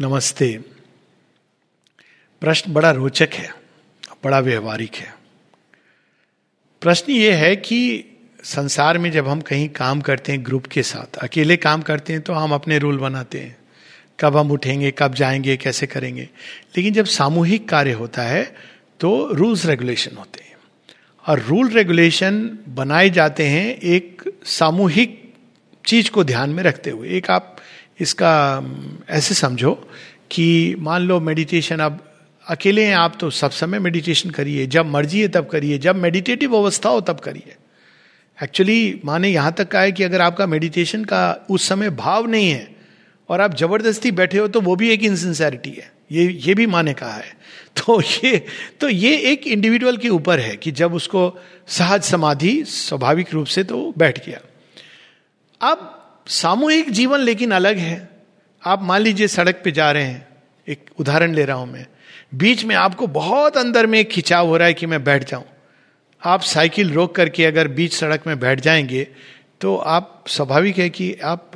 नमस्ते। प्रश्न बड़ा रोचक है, बड़ा व्यवहारिक है। प्रश्न ये है कि संसार में जब हम कहीं काम करते हैं ग्रुप के साथ, अकेले काम करते हैं तो हम अपने रूल बनाते हैं। कब हम उठेंगे, कब जाएँगे, कैसे करेंगे? लेकिन जब सामूहिक कार्य होता है तो रूल्स रेगुलेशन होते हैं। और रूल रेगुलेशन बनाए जाते हैं एक सामूहिक चीज़ को ध्यान में रखते हुए। एक आप इसका ऐसे समझो कि मान लो मेडिटेशन अब अकेले हैं आप तो सब समय मेडिटेशन करिए, जब मर्ज़ी है तब करिए, जब मेडिटेटिव अवस्था हो तब करिए। एक्चुअली माने यहाँ तक का है कि अगर आपका मेडिटेशन का उस समय भाव नहीं है और आप ज़बरदस्ती बैठे हो तो वो भी एक इनसिंसेरिटी है। ये ये भी माने कहा है। तो ये तो ये एक इंडिविजुअल के ऊपर है कि जब उसको सहज समाधि, स्वाभाविक रूप से तो बैठ गया। अब सामूहिक जीवन लेकिन अलग है। आप मान लीजिए सड़क पे जा रहे हैं, एक उदाहरण ले रहा हूँ मैं। बीच में आपको बहुत अंदर में खिंचाव हो रहा है कि मैं बैठ जाऊँ। आप साइकिल रोक करके अगर बीच सड़क में बैठ जाएँगे तो आप स्वाभाविक है कि आप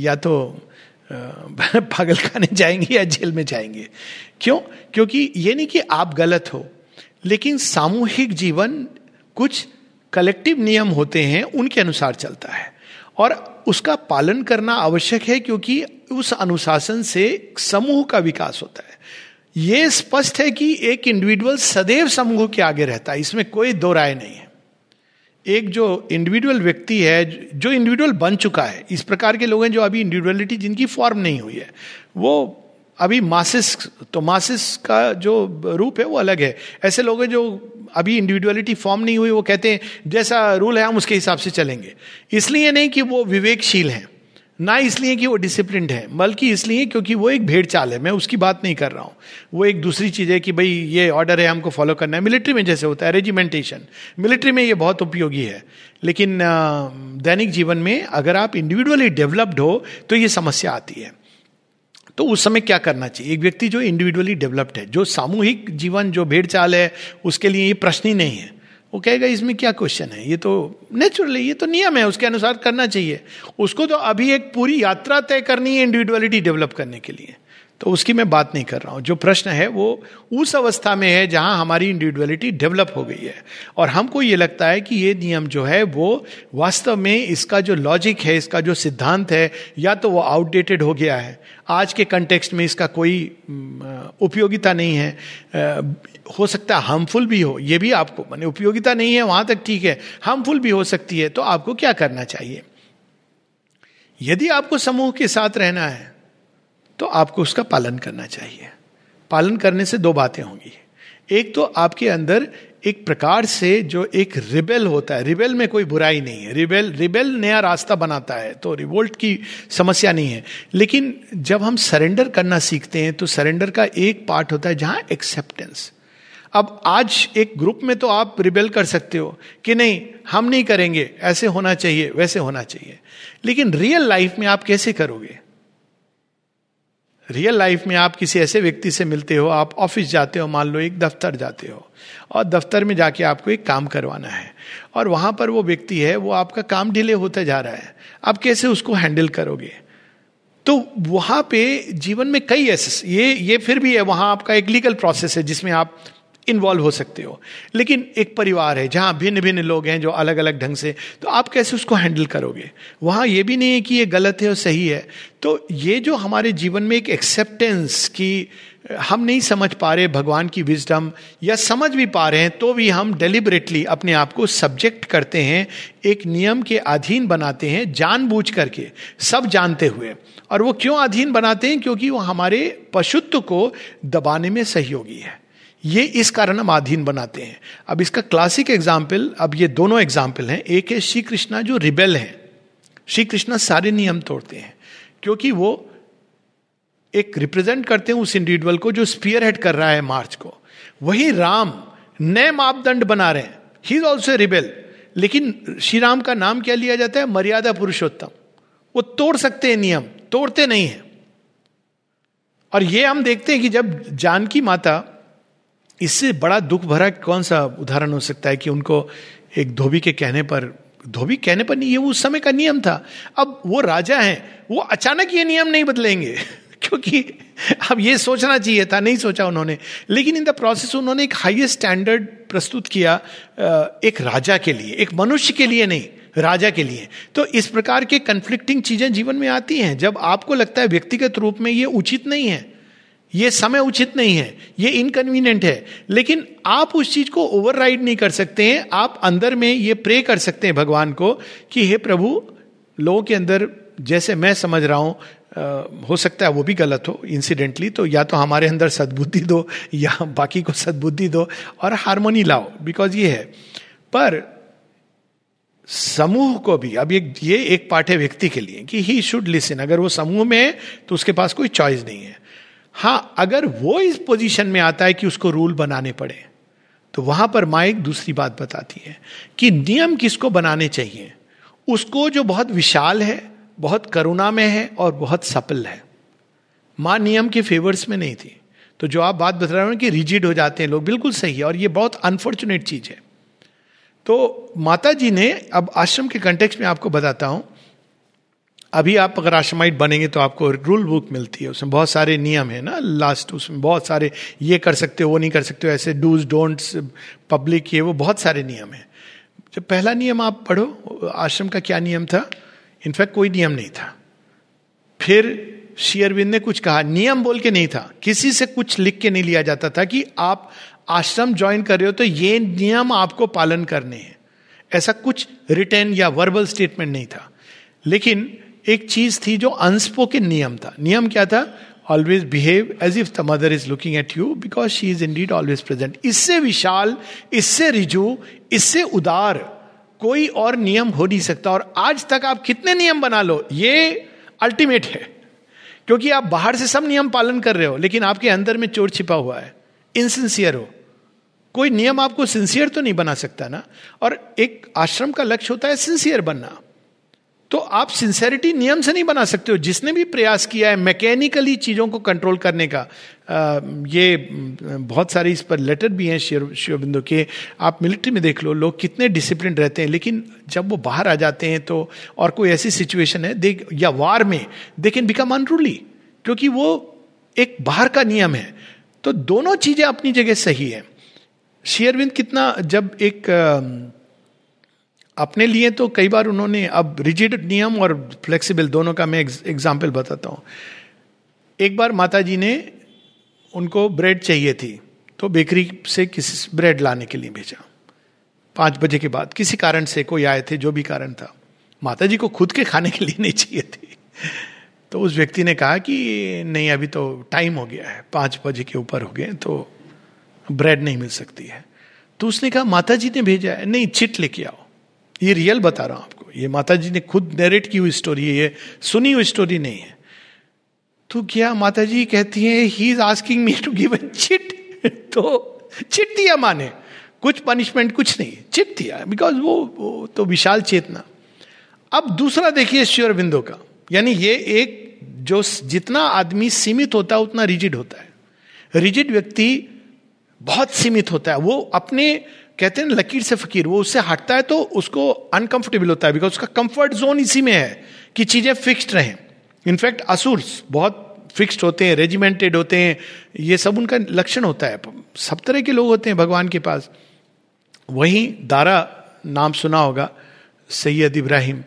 या तो पागल खाने जाएँगे या जेल में जाएँगे। क्यों? क्योंकि ये नहीं कि आप गलत हो, लेकिन सामूहिक जीवन कुछ कलेक्टिव नियम होते हैं, उनके अनुसार चलता है। और उसका पालन करना आवश्यक है क्योंकि उस अनुशासन से समूह का विकास होता है। यह स्पष्ट है कि एक इंडिविजुअल सदैव समूह के आगे रहता है, इसमें कोई दो राय नहीं है। एक जो इंडिविजुअल व्यक्ति है, जो इंडिविजुअल बन चुका है, इस प्रकार के लोग हैं जो अभी इंडिविजुअलिटी जिनकी फॉर्म नहीं हुई है, वो अभी मासिस तो मासिस का जो रूप है वो अलग है। ऐसे लोग हैं जो अभी इंडिविजुअलिटी फॉर्म नहीं हुई, वो कहते हैं, जैसा रूल है, हम उसके हिसाब से चलेंगे। इसलिए नहीं कि वो विवेकशील हैं, ना इसलिए कि वो डिसिप्लिन है, बल्कि इसलिए क्योंकि वो एक भेड़ चाल है। मैं उसकी बात नहीं कर रहा हूँ। वो एक दूसरी चीज़ है कि भाई, ये ऑर्डर है, हमको फॉलो करना है। मिलिट्री में जैसे होता है रेजिमेंटेशन मिलिट्री में ये बहुत उपयोगी है। लेकिन दैनिक जीवन में अगर आप इंडिविजुअली डेवलप्ड हो तो ये समस्या आती है। तो उस समय क्या करना चाहिए? एक व्यक्ति जो इंडिविजुअली डेवलप्ड है, जो सामूहिक जीवन, जो भेड़ चाल है, उसके लिए ये प्रश्न ही नहीं है। वो कहेगा, इसमें क्या क्वेश्चन है? ये तो नेचुरली ये तो नियम है, उसके अनुसार करना चाहिए। उसको तो अभी एक पूरी यात्रा तय करनी है इंडिविजुअलिटी डेवलप करने के लिए। तो उसकी मैं बात नहीं कर रहा हूँ। जो प्रश्न है, वो उस अवस्था में है जहाँ हमारी इंडिविजुअलिटी डेवलप हो गई है। और हमको ये लगता है कि ये नियम जो है, वो वास्तव में इसका जो लॉजिक है, इसका जो सिद्धांत है, या तो वो आउटडेटेड हो गया है। आज के कंटेक्स्ट में इसका कोई उपयोगिता नहीं है। हो सकता है हार्मफुल भी हो, ये भी आपको, माने उपयोगिता नहीं है, वहाँ तक ठीक है। हार्मफुल भी हो सकती है तो आपको क्या करना चाहिए? यदि आपको समूह के साथ रहना है तो आपको उसका पालन करना चाहिए। पालन करने से दो बातें होंगी। एक तो आपके अंदर एक प्रकार से जो एक रिबेल होता है, रिबेल में कोई बुराई नहीं है। रिबेल रिबेल नया रास्ता बनाता है तो रिवोल्ट की समस्या नहीं है। लेकिन जब हम सरेंडर करना सीखते हैं तो सरेंडर का एक पार्ट होता है जहाँ एक्सेप्टेंस। अब आज एक ग्रुप में तो आप रिबेल कर सकते हो कि नहीं, हम नहीं करेंगे, ऐसे होना चाहिए, वैसे होना चाहिए। लेकिन रियल लाइफ में आप कैसे करोगे? रियल लाइफ में आप किसी ऐसे व्यक्ति से मिलते हो, आप ऑफ़िस जाते हो, मान लो एक दफ्तर जाते हो, और दफ्तर में जाके आपको एक काम करवाना है, और वहाँ पर वो व्यक्ति है, वो आपका काम डिले होता जा रहा है, आप कैसे उसको हैंडल करोगे? तो वहाँ पे जीवन में कई ऐसे, ये ये फिर भी है, वहाँ आपका एक लीगल प्रोसेस है, जिसमें आप इन्वॉल्व हो सकते हो। लेकिन एक परिवार है, जहाँ भिन्न भिन्न लोग हैं जो अलग अलग ढंग से तो आप कैसे उसको हैंडल करोगे? वहाँ ये भी नहीं है कि ये गलत है और सही है। तो ये जो हमारे जीवन में एक एक्सेप्टेंस की, हम नहीं समझ पा रहे भगवान की विजडम या समझ भी पा रहे हैं तो भी हम डेलिबरेटली अपने आप को सब्जेक्ट करते हैं, एक नियम के अधीन बनाते हैं, जानबूझ करके, सब जानते हुए। और वो क्यों अधीन बनाते हैं? क्योंकि वो हमारे पशुत्व को दबाने में सहयोगी है। ये इस कारण हम आधीन बनाते हैं। अब इसका क्लासिक एग्ज़ाम्पल अब ये दोनों एग्ज़ाम्पल हैं। एक है श्री कृष्णा जो रिबेल है। श्री कृष्णा सारे नियम तोड़ते हैं, क्योंकि वो एक रिप्रेजेंट करते हैं उस इंडिविजुअल को जो स्पियर हेड कर रहा है मार्च को। वही राम नए मापदंड बना रहे हैं। ही इज़ ऑल्सो रिबेल लेकिन श्री राम का नाम क्या लिया जाता है? मर्यादा पुरुषोत्तम। वो तोड़ सकते हैं नियम, तोड़ते नहीं है। और ये हम देखते हैं कि जब जानकी माता इससे बड़ा दुख भरा कौन सा उदाहरण हो सकता है कि उनको एक धोबी के कहने पर, धोबी कहने पर नहीं, ये उस समय का नियम था। अब वो राजा हैं, वो अचानक ये नियम नहीं बदलेंगे, क्योंकि अब ये सोचना चाहिए था, नहीं सोचा उन्होंने। लेकिन इन द प्रोसेस उन्होंने एक हाईएस्ट स्टैंडर्ड प्रस्तुत किया एक राजा के लिए, एक मनुष्य के लिए नहीं, राजा के लिए। तो इस प्रकार के कंफ्लिक्टिंग चीज़ें जीवन में आती हैं। जब आपको लगता है व्यक्तिगत रूप में ये उचित नहीं है ये समय उचित नहीं है, ये इनकन्वीनियंट है। लेकिन आप उस चीज़ को ओवरराइड नहीं कर सकते हैं, आप अंदर में ये प्रे कर सकते हैं भगवान को कि हे प्रभु, लोगों के अंदर जैसे मैं समझ रहा हूँ हो सकता है वो भी गलत हो इंसिडेंटली तो या तो हमारे अंदर सद्बुद्धि दो, या बाकी को सद्बुद्धि दो और हारमोनी लाओ बिकॉज़ ये है। पर समूह को भी, अब एक, ये एक पाठ है व्यक्ति के लिए कि ही शुड लिसन अगर वो समूह में है तो उसके पास कोई चॉइस नहीं है। हाँ अगर वो इस पोजीशन में आता है कि उसको रूल बनाने पड़े तो वहाँ पर माँ एक दूसरी बात बताती है कि नियम किसको बनाने चाहिए? उसको जो बहुत विशाल है, बहुत करुणा में है और बहुत सफल है। माँ नियम के फेवर्स में नहीं थी। तो जो आप बात बता रहे हो कि रिजिड हो जाते हैं लोग, बिल्कुल सही है और ये बहुत अनफॉर्चुनेट चीज़ है। तो माता जी ने, अब आश्रम के कंटेक्स में आपको बताता हूँ अभी आप अगर आश्रमाइट बनेंगे तो आपको रूल बुक मिलती है। उसमें बहुत सारे नियम है ना लास्ट उसमें बहुत सारे ये कर सकते हो, वो नहीं कर सकते हो, ऐसे डूज डोंट्स पब्लिक ये वो बहुत सारे नियम है। जब पहला नियम आप पढ़ो, आश्रम का क्या नियम था? इनफैक्ट कोई नियम नहीं था। फिर शेयरविंद ने कुछ कहा, नियम बोल के नहीं था। किसी से कुछ लिख के नहीं लिया जाता था कि आप आश्रम ज्वाइन कर रहे हो तो ये नियम आपको पालन करने हैं। ऐसा कुछ रिटर्न या वर्बल स्टेटमेंट नहीं था। लेकिन एक चीज़ थी जो अनस्पोकन नियम था। नियम क्या था? Always behave as if the mother is looking at you because she is indeed always present इससे विशाल, इससे रिजू, इससे उदार कोई और नियम हो नहीं सकता। और आज तक आप कितने नियम बना लो, ये अल्टीमेट है। क्योंकि आप बाहर से सब नियम पालन कर रहे हो, लेकिन आपके अंदर में चोर छिपा हुआ है। इनसिंसियर हो। कोई नियम आपको सिंसियर तो नहीं बना सकता ना? और एक आश्रम का लक्ष्य होता है सिंसियर बनना। तो आप सिंसेरिटी नियम से नहीं बना सकते हो। जिसने भी प्रयास किया है मैकेनिकली चीज़ों को कंट्रोल करने का आ, ये बहुत सारे इस पर लेटर भी हैं शिवबिंदु के। आप मिलिट्री में देख लो लोग कितने डिसिप्लिन रहते हैं लेकिन जब वो बाहर आ जाते हैं तो और कोई ऐसी सिचुएशन है दे या वार में दे कैन बिकम अनरूली क्योंकि वो एक बाहर का नियम है। तो दोनों चीज़ें अपनी जगह सही है। शेयरविंद कितना जब एक अपने लिए तो कई बार उन्होंने, अब रिजिड नियम और फ्लेक्सिबल दोनों का मैं एग्ज़ाम्पल बताता हूँ। एक बार माता जी ने उनको ब्रेड चाहिए थी तो बेकरी से किसी ब्रेड लाने के लिए भेजा। पाँच बजे के बाद किसी कारण से कोई आए थे, जो भी कारण था माता जी को खुद के खाने के लिए नहीं चाहिए थी। तो उस व्यक्ति ने कहा कि, नहीं, अभी तो टाइम हो गया है, पाँच बजे के ऊपर हो गए तो ब्रेड नहीं मिल सकती है। तो उसने कहा माता जी ने भेजा है, नहीं, चिट लेके आओ। ये रियल बता रहा हूँ आपको। ये माता जी ने खुद नरेट की हुई स्टोरी है ये सुनी हुई स्टोरी नहीं है। तो क्या माता जी कहती है he is asking me to give chit तो चिट दिया माने कुछ पनिशमेंट कुछ नहीं चिट दिया। बिकॉज़ वो, वो तो विशाल चेतना। अब दूसरा देखिए श्योर बिंदु का। यानी ये एक जो जितना आदमी सीमित होता है उतना रिजिड होता है। रिजिड व्यक्ति बहुत सीमित होता है। वो अपने कहते हैं लकीर से फकीर, वो उससे हटता है तो उसको अनकंफर्टेबल होता है बिकॉज़ उसका कंफर्ट जोन इसी में है कि चीज़ें फिक्स्ड रहें। इनफैक्ट असुर्स बहुत फिक्स्ड होते हैं रेजिमेंटेड होते हैं, ये सब उनका लक्षण होता है। सब तरह के लोग होते हैं भगवान के पास। वही दारा नाम सुना होगा, सैयद इब्राहिम।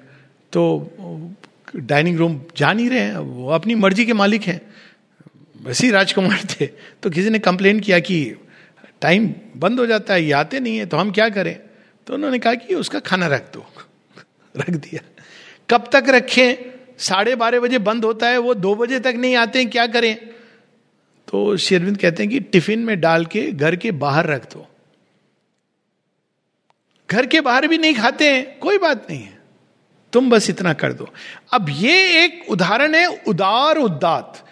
तो डाइनिंग रूम जा नहीं रहे हैं, वो अपनी मर्ज़ी के मालिक हैं। वैसे ही राजकुमार थे तो किसी ने कंप्लेन किया कि टाइम बंद हो जाता है, ये आते नहीं है तो हम क्या करें? तो उन्होंने कहा कि उसका खाना रख दो। रख दिया। कब तक रखें? साढ़े बारह बजे बंद होता है, वो दो बजे तक नहीं आते हैं क्या करें? तो शेरविंद कहते हैं कि टिफ़िन में डाल के घर के बाहर रख दो। घर के बाहर भी नहीं खाते हैं, कोई बात नहीं है। तुम बस इतना कर दो। अब ये एक उदाहरण है, उदार उदात।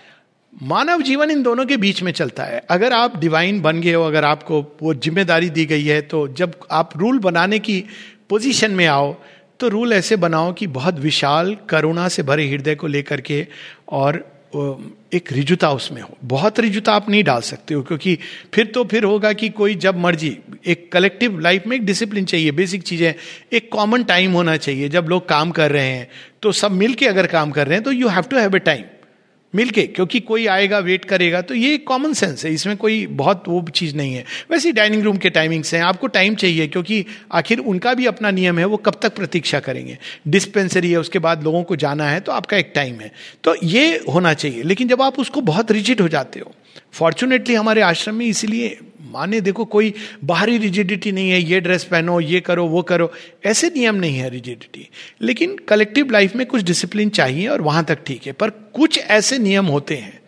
मानव जीवन इन दोनों के बीच में चलता है। अगर आप डिवाइन बन गए हो, अगर आपको वो ज़िम्मेदारी दी गई है तो जब आप रूल बनाने की पोजीशन में आओ तो रूल ऐसे बनाओ कि बहुत विशाल करुणा से भरे हृदय को लेकर के और एक रिजुता उसमें हो। बहुत रिजुता आप नहीं डाल सकते हो, क्योंकि फिर तो फिर होगा कि कोई जब मर्ज़ी, एक कलेक्टिव लाइफ में एक डिसिप्लिन चाहिए बेसिक चीज़ें, एक कॉमन टाइम होना चाहिए। जब लोग काम कर रहे हैं तो सब मिल के अगर काम कर रहे हैं तो you have to have a time मिलके, क्योंकि कोई आएगा वेट करेगा तो ये कॉमन सेंस है, इसमें कोई बहुत वो चीज़ नहीं है। वैसे डाइनिंग रूम के टाइमिंग्स हैं, आपको टाइम चाहिए, क्योंकि आखिर उनका भी अपना नियम है, वो कब तक प्रतीक्षा करेंगे। डिस्पेंसरी है, उसके बाद लोगों को जाना है तो आपका एक टाइम है। तो ये होना चाहिए, लेकिन जब आप उसको बहुत रिजिट हो जाते हो फॉर्चुनेटली हमारे आश्रम में इसीलिए माने देखो कोई बाहरी रिजिडिटी नहीं है, ये ड्रेस पहनो, ये करो, वो करो। ऐसे नियम नहीं है रिजिडिटी लेकिन कलेक्टिव लाइफ में कुछ डिसिप्लिन चाहिए और वहाँ तक ठीक है। पर कुछ ऐसे नियम होते हैं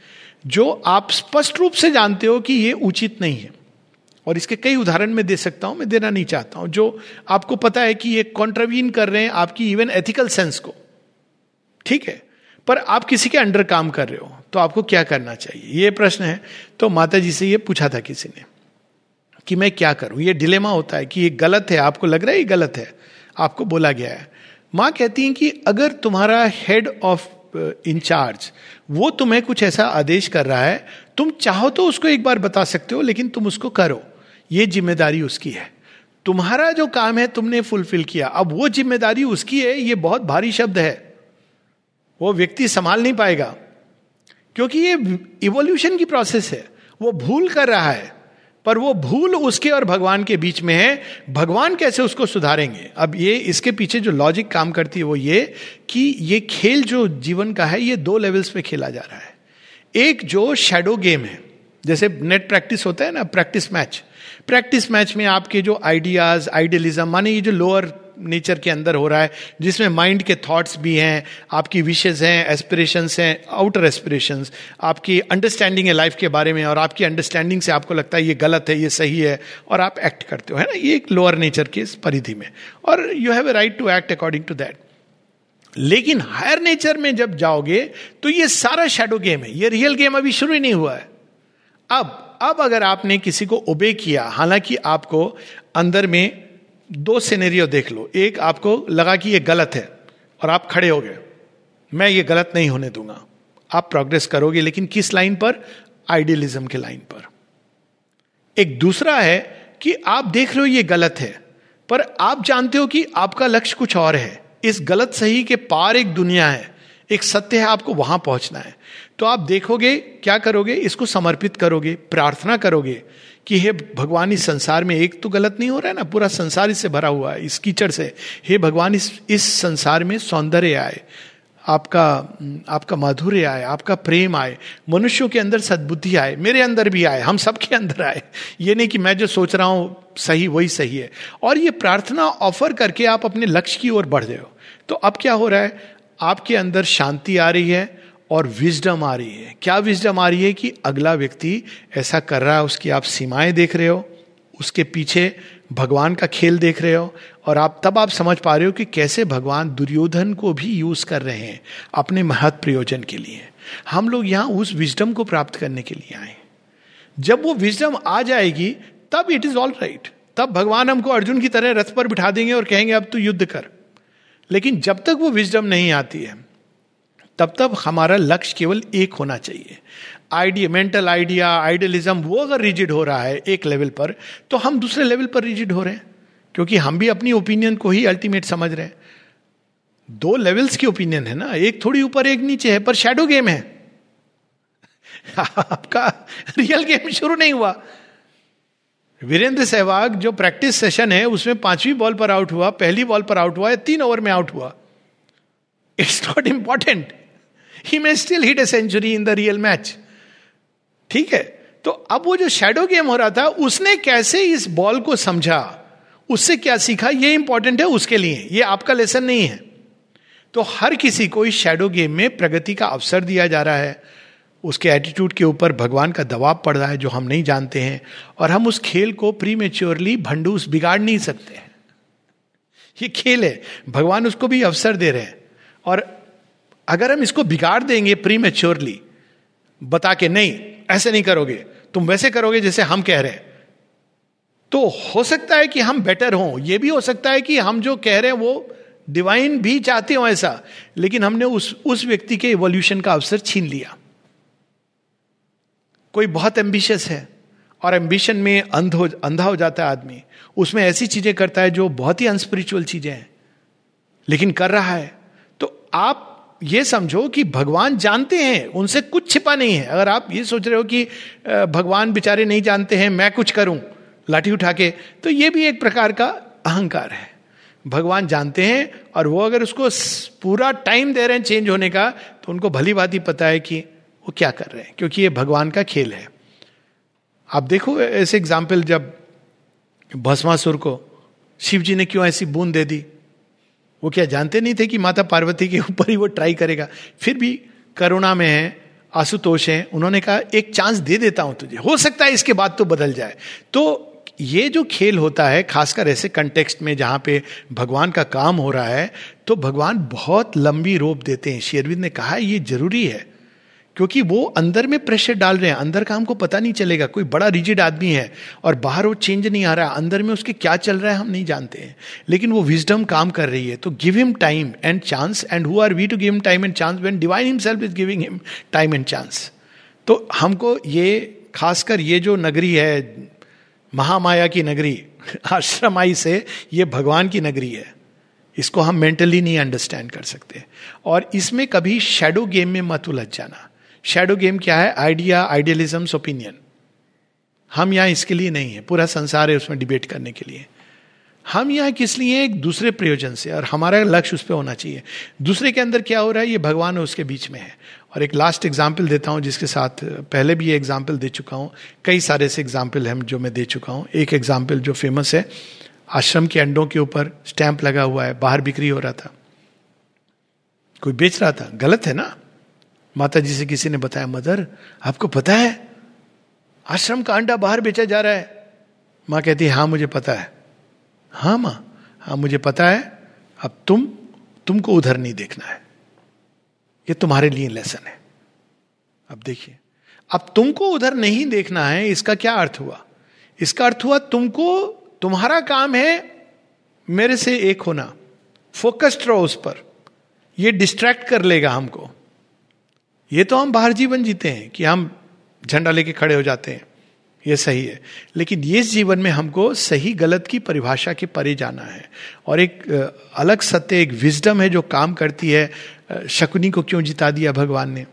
जो आप स्पष्ट रूप से जानते हो कि ये उचित नहीं है। और इसके कई उदाहरण मैं दे सकता हूँ, मैं देना नहीं चाहता हूँ। जो आपको पता है कि ये कॉन्ट्रवीन कर रहे हैं आपकी इवन एथिकल सेंस को। ठीक है? पर आप किसी के अंडर काम कर रहे हो तो आपको क्या करना चाहिए? ये प्रश्न है। तो माता जी से ये पूछा था किसी ने कि मैं क्या करूँ? ये डिलेमा होता है कि ये गलत है। आपको लग रहा है ये गलत है? आपको बोला गया है। माँ कहती हैं कि अगर तुम्हारा हेड ऑफ़ इंचार्ज वो तुम्हें कुछ ऐसा आदेश कर रहा है, तुम चाहो तो उसको एक बार बता सकते हो, लेकिन तुम उसको करो। ये ज़िम्मेदारी उसकी है। तुम्हारा जो काम है तुमने फुलफिल किया। अब वो ज़िम्मेदारी उसकी है, ये बहुत भारी शब्द है। वो व्यक्ति संभाल नहीं पाएगा। क्योंकि ये इवोल्यूशन की प्रोसेस है। वो भूल कर रहा है। पर वो भूल उसके और भगवान के बीच में है। भगवान कैसे उसको सुधारेंगे? अब ये इसके पीछे जो लॉजिक काम करती है वो ये कि ये खेल जो जीवन का है, ये दो लेवल्स पे खेला जा रहा है। एक जो शेडो गेम है, जैसे नेट प्रैक्टिस होता है ना प्रैक्टिस मैच प्रैक्टिस मैच में आपके जो आइडियाज़ आइडियलिज्म माने ये जो लोअर नेचर के अंदर हो रहा है, जिसमें माइंड के थॉट्स भी हैं, आपकी विशेज हैं एस्पिरेशंस हैं आउटर एस्पिरेशंस आपकी अंडरस्टैंडिंग है लाइफ के बारे में, और आपकी अंडरस्टैंडिंग से आपको लगता है ये गलत है, ये सही है, और आप एक्ट करते हो, है ना? ये एक लोअर नेचर की इस परिधि में। और you have a right to act according to that लेकिन हायर नेचर में जब जाओगे तो ये सारा शेडो गेम है। ये रियल गेम अभी शुरू ही नहीं हुआ है। अब अब अगर आपने किसी को ओबे किया, हालाँकि आपको अंदर में दो सिनेरियो देख लो। एक आपको लगा कि ये गलत है और आप खड़े हो गए। मैं ये गलत नहीं होने दूँगा। आप प्रोग्रेस करोगे, लेकिन किस लाइन पर? आइडियलिज्म के लाइन पर। एक दूसरा है कि आप देख रहे हो ये गलत है, पर आप जानते हो कि आपका लक्ष्य कुछ और है। इस गलत सही के पार एक दुनिया है, एक सत्य है, आपको वहाँ पहुँचना है। तो आप देखोगे, क्या करोगे? इसको समर्पित करोगे, प्रार्थना करोगे। कि हे भगवान, इस संसार में एक तो गलत नहीं हो रहा है ना? पूरा संसार इससे भरा हुआ है इस कीचड़ से। हे भगवान, इस इस संसार में सौंदर्य आए, आपका आपका माधुर्य आए, आपका प्रेम आए, मनुष्यों के अंदर सद्बुद्धि आए, मेरे अंदर भी आए, हम सबके अंदर आए। ये नहीं कि मैं जो सोच रहा हूँ, सही, वही सही है। और ये प्रार्थना ऑफ़र करके आप अपने लक्ष्य की ओर बढ़ रहे हो। तो अब क्या हो रहा है? आपके अंदर शांति आ रही है और विजडम आ रही है। क्या विजडम आ रही है कि अगला व्यक्ति ऐसा कर रहा है, उसकी आप सीमाएँ देख रहे हो, उसके पीछे भगवान का खेल देख रहे हो, और आप तब आप समझ पा रहे हो कि कैसे भगवान दुर्योधन को भी यूज़ कर रहे हैं अपने महत प्रयोजन के लिए। हम लोग यहाँ उस विजडम को प्राप्त करने के लिए आए। जब वो विजडम आ जाएगी, तब इट इज़ ऑल राइट तब भगवान हमको अर्जुन की तरह रथ पर बिठा देंगे और कहेंगे, अब तू युद्ध कर। लेकिन जब तक वो विजडम नहीं आती है तब तक हमारा लक्ष्य केवल एक होना चाहिए। आइडिया, मेंटल आइडिया, आइडियलिज्म, वो अगर रिजिड हो रहा है एक लेवल पर तो हम दूसरे लेवल पर रिजिड हो रहे हैं। क्योंकि हम भी अपनी ओपिनियन को ही अल्टीमेट समझ रहे हैं। दो लेवल्स की ओपिनियन है ना, एक थोड़ी ऊपर, एक नीचे है, पर शेडो गेम है। आपका रियल गेम शुरू नहीं हुआ। वीरेंद्र सहवाग, जो प्रैक्टिस सेशन है, उसमें पांचवी बॉल पर आउट हुआ, पहली बॉल पर आउट हुआ, या तीन ओवर में आउट हुआ। It's not important he may still hit a century in the real match ठीक है? तो अब वो जो शेडो गेम हो रहा था, उसने कैसे इस बॉल को समझा? उससे क्या सीखा? ये इंपॉर्टेंट है उसके लिए। ये आपका लेसन नहीं है। तो हर किसी को इस शेडो गेम में प्रगति का अवसर दिया जा रहा है। उसके एटीट्यूड के ऊपर भगवान का दबाव पड़ रहा है, जो हम नहीं जानते हैं। और हम उस खेल को प्री मेच्योरली भंडूस बिगाड़ नहीं सकते ये खेल है। भगवान उसको भी अवसर दे रहे हैं। और अगर हम इसको बिगाड़ देंगे प्री मेच्योरली बता के नहीं, ऐसे नहीं करोगे, तुम वैसे करोगे जैसे हम कह रहे हैं। तो हो सकता है कि हम बेटर हों यह भी हो सकता है कि हम जो कह रहे हैं वो डिवाइन भी चाहते हो ऐसा, लेकिन हमने उस उस व्यक्ति के इवोल्यूशन का अवसर छीन लिया। कोई बहुत एम्बिशियस है, और एम्बिशन में अंध हो, अंधा हो जाता है आदमी। उसमें ऐसी चीज़ें करता है जो बहुत ही अनस्पिरिचुअल चीज़ें हैं। लेकिन कर रहा है। तो आप ये समझो कि भगवान जानते हैं, उनसे कुछ छिपा नहीं है। अगर आप ये सोच रहे हो कि भगवान बेचारे नहीं जानते हैं, मैं कुछ करूँ, लाठी उठा के तो ये भी एक प्रकार का अहंकार है। भगवान जानते हैं और वो अगर उसको पूरा टाइम दे रहे हैं चेंज होने का तो उनको भली बात ही पता है कि वो क्या कर रहे हैं, क्योंकि ये भगवान का खेल है। आप देखो ऐसे एग्ज़ाम्पल जब भस्मासुर को शिव जी ने क्यों ऐसी बूंद दे दी? वो क्या जानते नहीं थे कि माता पार्वती के ऊपर ही वो ट्राई करेगा? फिर भी करुणा में है, आशुतोष है, उन्होंने कहा, एक चांस दे देता हूँ तुझे। हो सकता है इसके बाद तो बदल जाए। तो ये जो खेल होता है, खासकर ऐसे कंटेक्स्ट में जहाँ पे भगवान का काम हो रहा है तो भगवान बहुत लंबी रोप देते हैं। शेरविंद ने कहा, ये ज़रूरी है। क्योंकि वो अंदर में प्रेशर डाल रहे हैं। अंदर का हमको पता नहीं चलेगा, कोई बड़ा रिजिड आदमी है और बाहर वो चेंज नहीं आ रहा, अंदर में उसके क्या चल रहा है हम नहीं जानते हैं। लेकिन वो विजडम काम कर रही है तो give him time and chance and who are we to give him time and chance when divine himself is giving him time and chance तो हमको ये, खासकर ये जो नगरी है, महामाया की नगरी, आश्रमाई से ये भगवान की नगरी है। इसको हम मेंटली नहीं अंडरस्टैंड कर सकते। और इसमें कभी शेडो गेम में मत उलझ जाना। शेडो गेम क्या है? आइडिया आइडियलिज्म ओपिनियन हम यहाँ इसके लिए नहीं है। पूरा संसार है उसमें डिबेट करने के लिए। हम यहाँ किस लिए? एक दूसरे प्रयोजन से। और हमारा लक्ष्य उस पर होना चाहिए। दूसरे के अंदर क्या हो रहा है? ये भगवान है उसके बीच में है। और एक लास्ट एग्ज़ाम्पल देता हूँ, जिसके साथ पहले भी ये एग्ज़ाम्पल दे चुका हूँ। कई सारे ऐसे एग्ज़ाम्पल हैं जो मैं दे चुका हूँ। एक एग्ज़ाम्पल जो फ़ेमस है, आश्रम के अंडों के ऊपर स्टैंप लगा हुआ है। बाहर बिक्री हो रहा था। कोई बेच रहा था? गलत है ना? माता जी से किसी ने बताया, मदर, आपको पता है, आश्रम का अंडा बाहर बेचा जा रहा है। माँ कहती है हाँ मुझे पता है। हाँ माँ हाँ मुझे पता है। अब तुम, तुमको उधर नहीं देखना है। ये तुम्हारे लिए लेसन है। अब देखिए, अब तुमको उधर नहीं देखना है, इसका क्या अर्थ हुआ? इसका अर्थ हुआ, तुमको, तुम्हारा काम है मेरे से एक होना। फोकस्ड रहो उस पर। ये डिस्ट्रैक्ट कर लेगा हमको। ये तो हम बाहर जीवन जीते हैं कि हम झंडा लेके खड़े हो जाते हैं। ये सही है। लेकिन ये जीवन में हमको सही गलत की परिभाषा के परे जाना है। और एक अलग सत्य, एक विजडम है जो काम करती है शकुनी को क्यों जिता दिया भगवान ने?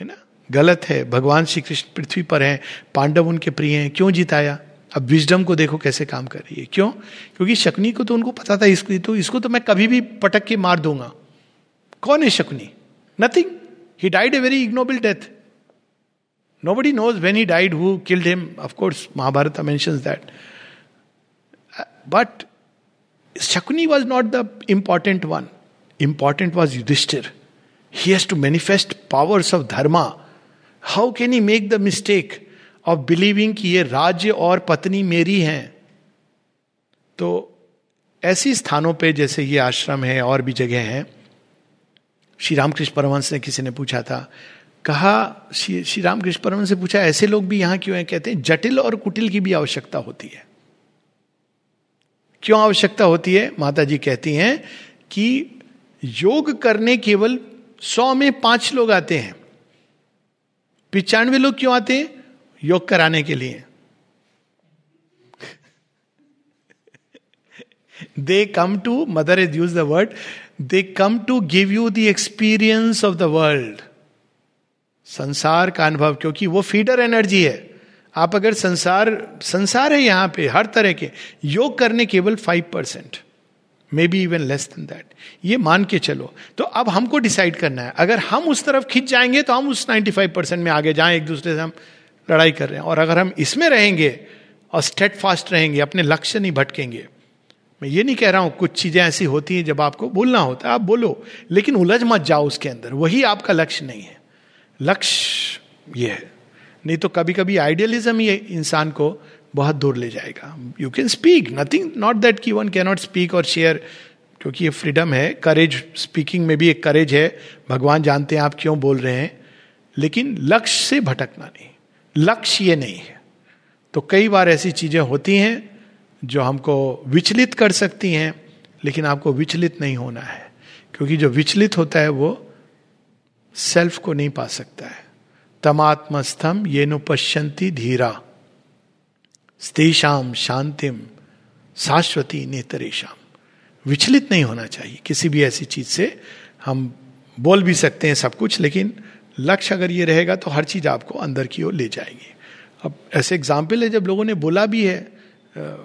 है ना? गलत है। भगवान श्री कृष्ण पृथ्वी पर हैं, पांडव उनके प्रिय हैं, क्यों जिताया? अब विजडम को देखो कैसे काम कर रही है। क्यों? क्योंकि शकुनी को तो उनको पता था इसको तो इसको तो मैं कभी भी पटक के मार दूँगा। कौन है Shakuni? Nothing He died a very ignoble death. Nobody knows when he died, who killed him. Of course, Mahabharata mentions that. But Shakuni was not the important one. Important was Yudhishthir. He has to manifest powers of dharma. How can he make the mistake of believing कि ये राज्य और पत्नी मेरी हैं तो ऐसी स्थानों पे जैसे ये आश्रम है और भी जगह हैं श्री रामकृष्ण परमंश ने किसी ने पूछा था। कहा, श्री रामकृष्ण परमंश से पूछा, ऐसे लोग भी यहाँ क्यों हैं? कहते हैं, जटिल और कुटिल की भी आवश्यकता होती है। क्यों आवश्यकता होती है? माता जी कहती हैं कि योग करने केवल सौ में पाँच लोग आते हैं। पिचानवे लोग क्यों आते हैं? योग कराने के लिए। They come to mother is use the word they come to give you the experience of the world संसार का अनुभव, क्योंकि वो फीडर एनर्जी है। आप अगर संसार संसार है यहाँ पे, हर तरह के, योग करने केवल five percent may be even less than that ये मान के चलो। तो अब हमको डिसाइड करना है। अगर हम उस तरफ़ खिंच जाएँगे तो हम उस 95 परसेंट में आगे जाएँ, एक दूसरे से हम लड़ाई कर रहे हैं। और अगर हम इसमें रहेंगे और स्टेट फास्ट रहेंगे, अपने लक्ष्य नहीं भटकेंगे मैं ये नहीं कह रहा हूँ, कुछ चीज़ें ऐसी होती हैं जब आपको बोलना होता है, आप बोलो, लेकिन उलझ मत जाओ उसके अंदर। वही आपका लक्ष्य नहीं है। लक्ष्य ये है। नहीं तो कभी कभी आइडियलिज्म ही इंसान को बहुत दूर ले जाएगा। You can speak nothing not that की वन कैनॉट स्पीक और शेयर क्योंकि ये फ्रीडम है। करेज स्पीकिंग में भी एक करेज है। भगवान जानते हैं आप क्यों बोल रहे हैं। लेकिन लक्ष्य से भटकना नहीं। लक्ष्य ये नहीं है। तो कई बार ऐसी चीज़ें होती हैं जो हमको विचलित कर सकती हैं, लेकिन आपको विचलित नहीं होना है। क्योंकि जो विचलित होता है, वो सेल्फ को नहीं पा सकता है। तमात्मस्थम ये नुपश्यंती धीरा। स्तेषाम शांतिम शाश्वती नेतरेशम विचलित नहीं होना चाहिए। किसी भी ऐसी चीज़ से हम बोल भी सकते हैं सब कुछ, लेकिन लक्ष्य अगर ये रहेगा तो हर चीज़ आपको अंदर की ओर ले जाएगी। अब ऐसे एग्ज़ाम्पल है, जब लोगों ने बोला भी है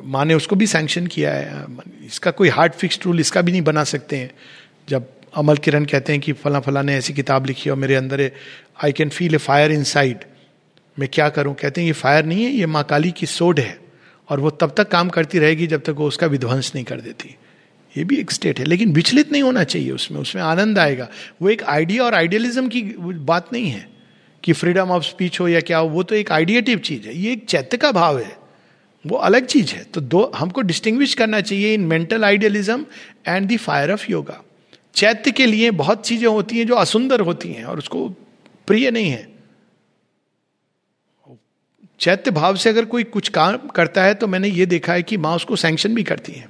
माँ ने उसको भी सैंक्शन किया है। इसका कोई हार्ड फिक्स रूल इसका भी नहीं बना सकते हैं। जब अमल किरण कहते हैं कि फला फला ने ऐसी किताब लिखी और मेरे अंदर I can feel a fire inside मैं क्या करूँ? कहते हैं, ये फायर नहीं है, ये माँ काली की सोड है। और वो तब तक काम करती रहेगी जब तक वो उसका विध्वंस नहीं कर देती। ये भी एक स्टेट है, लेकिन विचलित नहीं होना चाहिए उसमें उसमें आनंद आएगा। वो एक आइडिया और आइडियलिज्म की बात नहीं है कि फ्रीडम ऑफ़ स्पीच हो या क्या हो, वो तो एक आइडिएटिव चीज़ है। ये एक चैत्य का भाव है। वो अलग चीज़ है। तो दो, हमको डिस्टिंग्विश करना चाहिए in mental idealism and the fire of yoga चैत्य के लिए बहुत चीज़ें होती हैं जो असुंदर होती हैं और उसको प्रिय नहीं है। चैत्य भाव से अगर कोई कुछ काम करता है तो मैंने ये देखा है कि माँ उसको सैंक्शन भी करती है।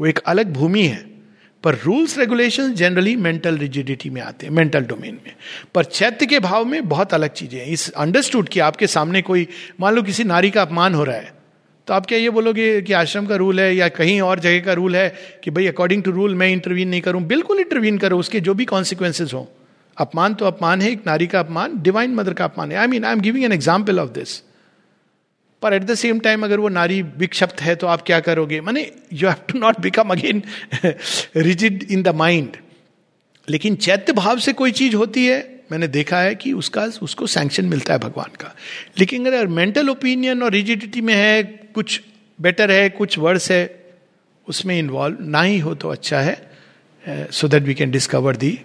वो एक अलग भूमि है। पर rules regulation generally mental rigidity में आते हैं मेंटल डोमेन में। पर चैत्य के भाव में बहुत अलग चीज़ें हैं। इस अंडरस्टूड कि आपके सामने कोई, मान लो किसी नारी का अपमान हो रहा है तो आप क्या ये बोलोगे कि आश्रम का रूल है या कहीं और जगह का रूल है कि भाई अकॉर्डिंग टू रूल मैं इंटरवीन नहीं करूँ? बिल्कुल इंटरवीन करो, उसके जो भी कॉन्सिक्वेंसेज हो। अपमान तो अपमान है, एक नारी का अपमान डिवाइन मदर का अपमान है। I mean I am giving an example of this पर एट द सेम टाइम अगर वो नारी विक्षिप्त है तो आप क्या करोगे? माने you have to not become again rigid in the mind लेकिन चैत्य भाव से कोई चीज़ होती है, मैंने देखा है कि उसका, उसको सैंक्शन मिलता है भगवान का। लेकिन अगर मेंटल ओपिनियन और रिजिडिटी में है, कुछ बेटर है, कुछ वर्स है, उसमें इन्वॉल्व ना ही हो तो अच्छा है so that we can discover the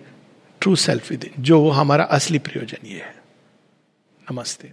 true self with जो हमारा असली प्रयोजन ये है। नमस्ते।